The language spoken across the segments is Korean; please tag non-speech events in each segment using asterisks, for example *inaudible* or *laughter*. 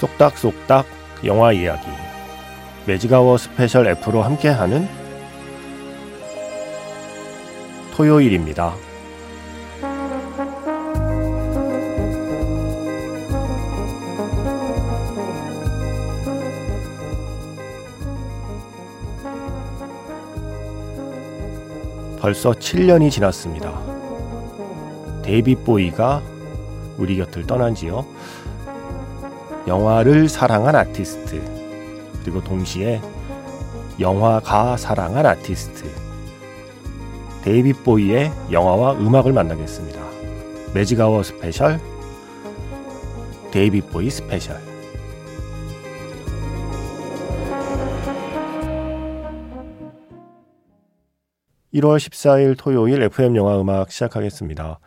쏙닥쏙닥 영화 이야기 매직아워 스페셜 F로 함께하는 토요일입니다. 벌써 7년이 지났습니다. 데이빗 보위가 우리 곁을 떠난 지요. 영화를 사랑한 아티스트, 그리고 동시에 영화가 사랑한 아티스트, 데이빗 보위의 영화와 음악을 만나겠습니다. Magic Hour Special, 데이빗 보위 Special. (1월 14일) 토요일 FM 영화 음악 시작하겠습니다.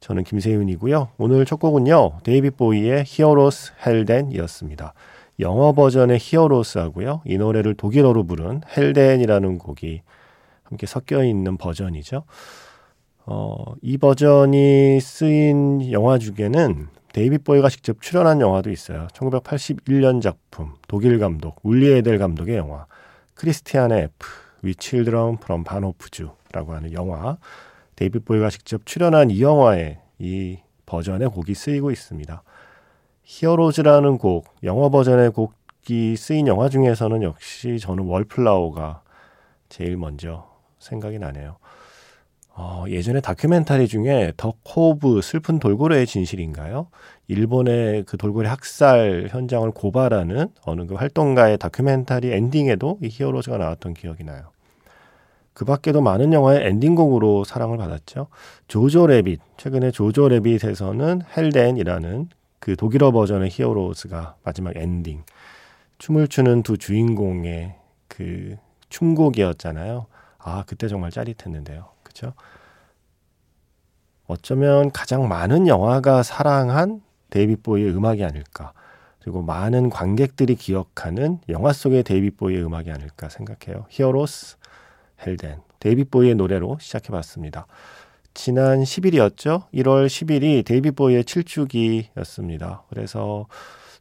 저는 김세윤이고요. 오늘 첫 곡은요. 데이빗 보위의 Heroes Helden이었습니다. 영어 버전의 Heroes하고요. 이 노래를 독일어로 부른 Helden이라는 곡이 함께 섞여 있는 버전이죠. 어, 이 버전이 쓰인 영화 중에는 데이빗 보위가 직접 출연한 영화도 있어요. 1981년 작품, 독일 감독, 울리 에델 감독의 영화, 크리스티안의 F, 위 칠드런 프롬 바노프주라고 하는 영화. 데이빗 보위가 직접 출연한 이 영화에 이 버전의 곡이 쓰이고 있습니다. Heroes라는 곡, 영어 버전의 곡이 쓰인 영화 중에서는 역시 저는 Wallflower가 제일 먼저 생각이 나네요. 어, 예전에 다큐멘터리 중에 The Cove 슬픈 돌고래의 진실인가요? 일본의 그 돌고래 학살 현장을 고발하는 어느 그 활동가의 다큐멘터리 엔딩에도 이 Heroes가 나왔던 기억이 나요. 그 밖에도 많은 영화의 엔딩곡으로 사랑을 받았죠. Jojo Rabbit, 최근에 Jojo Rabbit에서는 Helden이라는 그 독일어 버전의 Heroes가 마지막 엔딩. 춤을 추는 두 주인공의 그 춤곡이었잖아요. 아, 그때 정말 짜릿했는데요. 그쵸? 어쩌면 가장 많은 영화가 사랑한 데이빗 보위의 음악이 아닐까. 그리고 많은 관객들이 기억하는 영화 속의 데이빗 보위의 음악이 아닐까 생각해요. Heroes, Helden 데이빗 보위의 노래로 시작해봤습니다. 지난 10일이었죠. 1월 10일이 데이빗 보위의 7주기였습니다. 그래서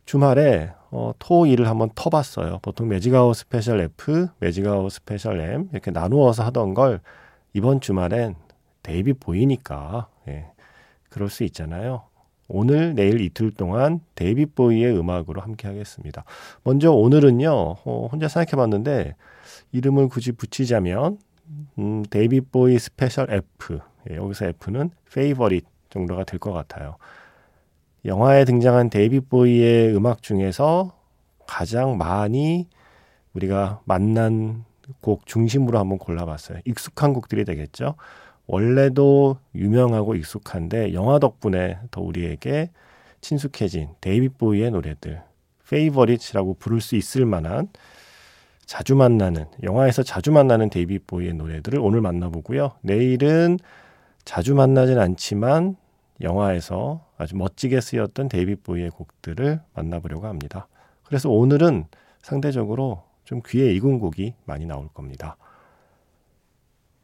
주말에 어, 토 일을 한번 터봤어요. 보통 Magic Hour Special F, Magic Hour Special M 이렇게 나누어서 하던 걸 이번 주말엔 데이빗 보위니까 예, 그럴 수 있잖아요. 오늘 내일 이틀 동안 데이빗 보위의 음악으로 함께 하겠습니다. 먼저 오늘은요. 어, 혼자 생각해 봤는데 이름을 굳이 붙이자면 음, 데이빗 보위 Special F. 예, 여기서 F는 favorite 정도가 될 것 같아요. 영화에 등장한 데이빗 보위의 음악 중에서 가장 많이 우리가 만난 곡 중심으로 한번 골라봤어요. 익숙한 곡들이 되겠죠. 원래도 유명하고 익숙한데 영화 덕분에 더 우리에게 친숙해진 데이빗 보위의 노래들, favorite이라고 부를 수 있을 만한 자주 만나는 영화에서 자주 만나는 데이빗 보위의 노래들을 오늘 만나보고요. 내일은 자주 만나진 않지만 영화에서 아주 멋지게 쓰였던 데이빗 보위의 곡들을 만나보려고 합니다. 그래서 오늘은 상대적으로 좀 귀에 익은 곡이 많이 나올 겁니다.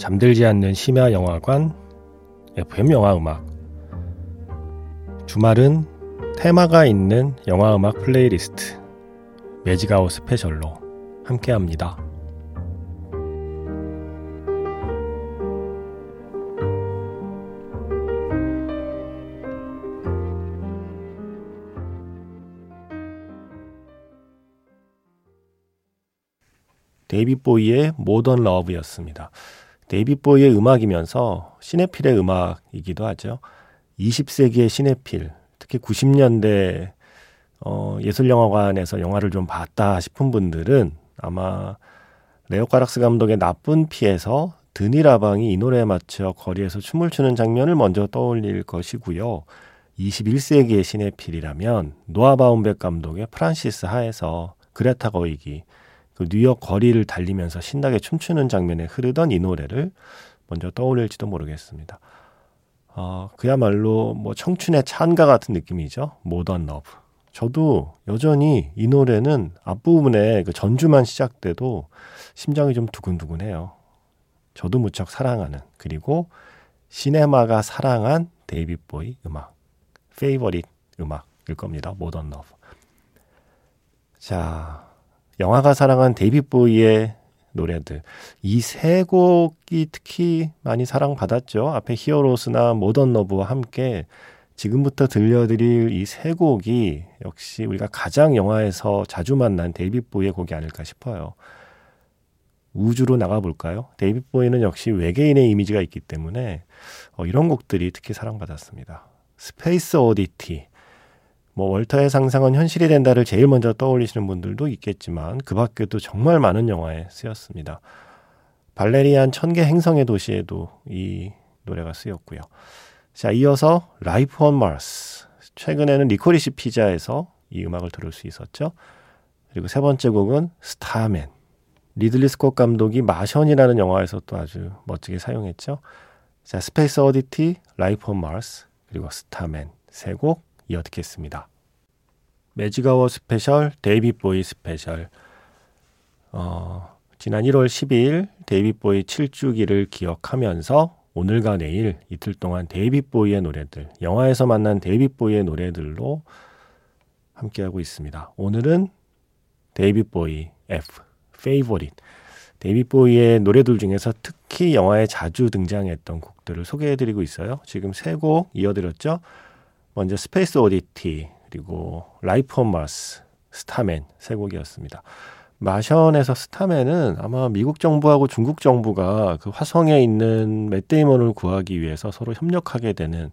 잠들지 않는 심야 영화관 FM 영화 음악 주말은 테마가 있는 영화 음악 playlist Magic Hour Special로 함께 합니다. 데이빗 보위의 Modern Love였습니다. 데이빗 보위의 음악이면서 cinephile의 음악이기도 하죠. 20세기의 시네필, 특히 90년대 어, 예술영화관에서 영화를 좀 봤다 싶은 분들은 아마 레오 카락스 감독의 나쁜 피에서 드니 라방이 이 노래에 맞춰 거리에서 춤을 추는 장면을 먼저 떠올릴 것이고요. 21세기의 cinephile이라면 노아 바움백 감독의 Frances Ha에서 그레타 거윅이 그 뉴욕 거리를 달리면서 신나게 춤추는 장면에 흐르던 이 노래를 먼저 떠올릴지도 모르겠습니다. 어, 그야말로 뭐 청춘의 찬가 같은 느낌이죠. Modern Love. 저도 여전히 이 노래는 앞부분에 그 전주만 시작돼도 심장이 좀 두근두근해요. 저도 무척 사랑하는 그리고 시네마가 사랑한 데이빗 보위 음악 favorite 음악일 겁니다. Modern Love. 자, 영화가 사랑한 데이빗 보위의 노래들. 이 세 곡이 특히 많이 사랑받았죠. 앞에 Heroes나 Modern Love와 함께 지금부터 들려드릴 이 세 곡이 역시 우리가 가장 영화에서 자주 만난 데이빗 보위의 곡이 아닐까 싶어요. 우주로 나가볼까요? 데이빗 보위는 역시 외계인의 이미지가 있기 때문에 어, 이런 곡들이 특히 사랑받았습니다. Space Oddity. 뭐 월터의 상상은 현실이 된다를 제일 먼저 떠올리시는 분들도 있겠지만 그 밖에도 정말 많은 영화에 쓰였습니다. 발레리안 천개 행성의 도시에도 이 노래가 쓰였고요. 자, 이어서 Life on Mars. 최근에는 리코리시 피자에서 이 음악을 들을 수 있었죠. 그리고 세 번째 곡은 Starman. 리들리 스콧 감독이 마션이라는 영화에서 또 아주 멋지게 사용했죠. 자, Space Oddity, Life on Mars, 그리고 Starman 세 곡 이어 듣겠습니다. 매직아워 스페셜, 데이빗 보위 스페셜. 어, 지난 1월 12일 데이빗 보위 7주기를 기억하면서 오늘과 내일 이틀 동안 데이빗 보위의 노래들, 영화에서 만난 데이빗 보위의 노래들로 함께하고 있습니다. 오늘은 데이빗 보위 F, Favorite. 데이빗 보위의 노래들 중에서 특히 영화에 자주 등장했던 곡들을 소개해드리고 있어요. 지금 세 곡 이어드렸죠. 먼저 Space Oddity 그리고 Life on Mars, Starman 세 곡이었습니다. 마션에서 Starman은 아마 미국 정부하고 중국 정부가 그 화성에 있는 맷데이먼을 구하기 위해서 서로 협력하게 되는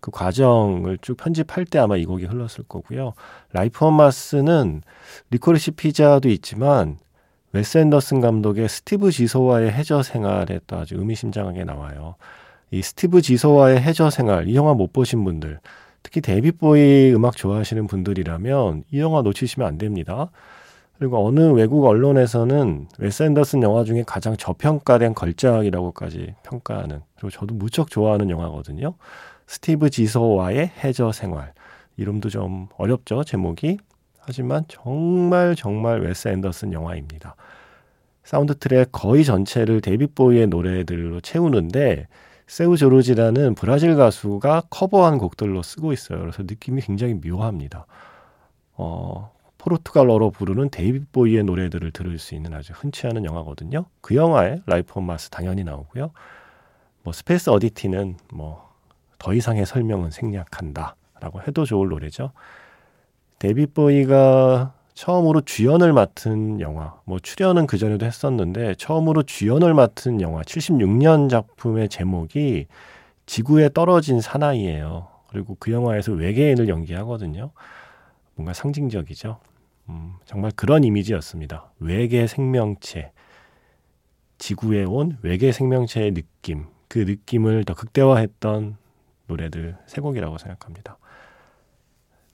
그 과정을 쭉 편집할 때 아마 이 곡이 흘렀을 거고요. Life on Mars는 리코리시 피자도 있지만 웨스 앤더슨 감독의 스티브 지소와의 해저 생활에 또 아주 의미심장하게 나와요. 이 스티브 지소와의 해저 생활, 이 영화 못 보신 분들, 특히 데이빗 보위 음악 좋아하시는 분들이라면 이 영화 놓치시면 안 됩니다. 그리고 어느 외국 언론에서는 웨스 앤더슨 영화 중에 가장 저평가된 걸작이라고까지 평가하는 그리고 저도 무척 좋아하는 영화거든요. 스티브 지소와의 해저 생활. 이름도 좀 어렵죠, 제목이. 하지만 정말 정말 웨스 앤더슨 영화입니다. 사운드 트랙 거의 전체를 데이빗 보위의 노래들로 채우는데 세우 조르지라는 브라질 가수가 커버한 곡들로 쓰고 있어요. 그래서 느낌이 굉장히 묘합니다. 어, 포르투갈어로 부르는 데이빗 보위의 노래들을 들을 수 있는 아주 흔치 않은 영화거든요. 그 영화에 Life on Mars 당연히 나오고요. 뭐 Space Oddity는 뭐 더 이상의 설명은 생략한다라고 해도 좋을 노래죠. 데이빗 보위가 처음으로 주연을 맡은 영화, 뭐 출연은 그 전에도 했었는데 처음으로 주연을 맡은 영화 76년 작품의 제목이 지구에 떨어진 사나이예요. 그리고 그 영화에서 외계인을 연기하거든요. 뭔가 상징적이죠. 음, 정말 그런 이미지였습니다. 외계 생명체, 지구에 온 외계 생명체의 느낌, 그 느낌을 더 극대화했던 노래들 세 곡이라고 생각합니다.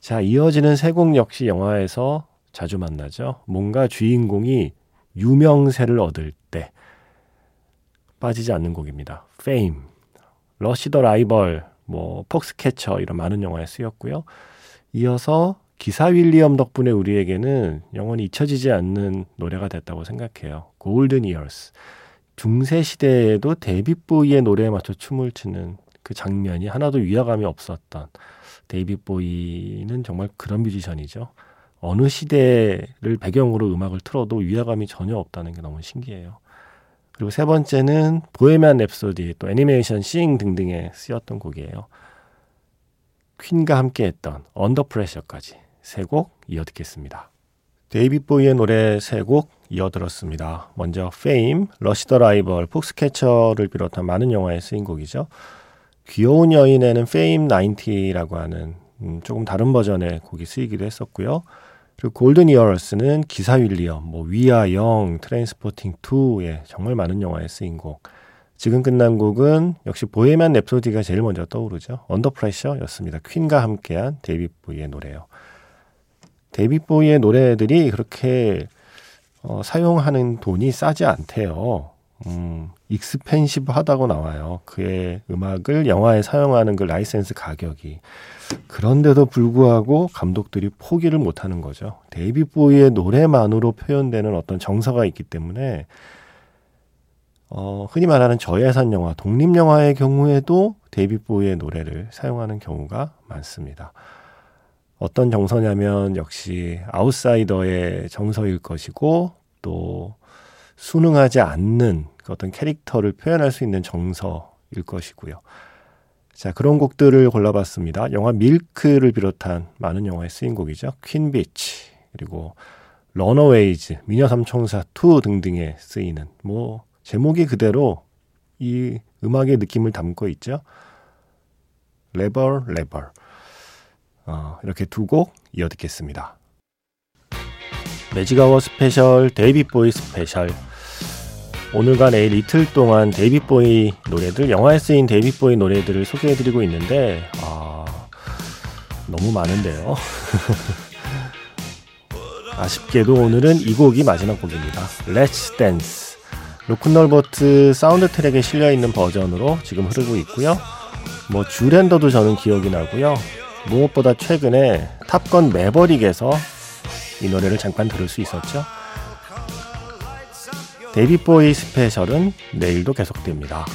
자, 이어지는 세 곡 역시 영화에서 자주 만나죠. 뭔가 주인공이 유명세를 얻을 때 빠지지 않는 곡입니다. Fame, 러시 더 라이벌, 뭐 폭스캐쳐 이런 많은 영화에 쓰였고요. 이어서 기사 윌리엄 덕분에 우리에게는 영원히 잊혀지지 않는 노래가 됐다고 생각해요. Golden Years. 중세 시대에도 데이빗 보위의 노래에 맞춰 춤을 추는 그 장면이 하나도 위화감이 없었던 데이빗 보위는 정말 그런 뮤지션이죠. 어느 시대를 배경으로 음악을 틀어도 위화감이 전혀 없다는 게 너무 신기해요. 그리고 세 번째는 보헤미안 랩소디, 또 애니메이션 싱 등등에 쓰였던 곡이에요. 퀸과 함께 했던 Under Pressure까지 세 곡 이어 듣겠습니다. 데이빗 보위의 노래 세 곡 이어 들었습니다. 먼저 Fame, 러시 더 라이벌, 폭스캐쳐를 비롯한 많은 영화에 쓰인 곡이죠. 귀여운 여인에는 Fame 90라고 하는 음, 조금 다른 버전의 곡이 쓰이기도 했었고요. 그리고 Golden Years는 기사 윌리엄, 뭐 위아 영, 트레인스포팅 2에 정말 많은 영화에 쓰인 곡. 지금 끝난 곡은 역시 보헤미안 랩소디가 제일 먼저 떠오르죠. Under Pressure였습니다. 퀸과 함께한 데이빗 보위의 노래요. 데이빗 보위의 노래들이 그렇게 어, 사용하는 돈이 싸지 않대요. 음, expensive하다고 나와요. 그의 음악을 영화에 사용하는 그 라이센스 가격이. 그런데도 불구하고 감독들이 포기를 못하는 거죠. 데이빗 보위의 노래만으로 표현되는 어떤 정서가 있기 때문에 어, 흔히 말하는 저예산 영화, 독립 영화의 경우에도 데이빗 보위의 노래를 사용하는 경우가 많습니다. 어떤 정서냐면 역시 아웃사이더의 정서일 것이고 또 순응하지 않는 그 어떤 캐릭터를 표현할 수 있는 정서일 것이고요. 자, 그런 곡들을 골라봤습니다. 영화 밀크를 비롯한 많은 영화에 쓰인 곡이죠. Queen Bitch, 그리고 러너웨이즈, 미녀 삼총사 2 등등에 쓰이는 뭐 제목이 그대로 이 음악의 느낌을 담고 있죠. Rebel Rebel. 어, 이렇게 두 곡 이어 듣겠습니다. 매직아워 스페셜, 데이빗 보위 스페셜. 오늘과 내일 이틀 동안 데이빗 보위 노래들, 영화에 쓰인 데이빗 보위 노래들을 소개해드리고 있는데, 아, 너무 많은데요. *laughs* 아쉽게도 오늘은 이 곡이 마지막 곡입니다. Let's Dance. 로큰롤 보트 사운드 트랙에 실려있는 버전으로 지금 흐르고 있고요. 뭐 주랜더도 저는 기억이 나고요. 무엇보다 최근에 탑건 매버릭에서 이 노래를 잠깐 들을 수 있었죠. 데이빗 보위 스페셜은 내일도 계속됩니다.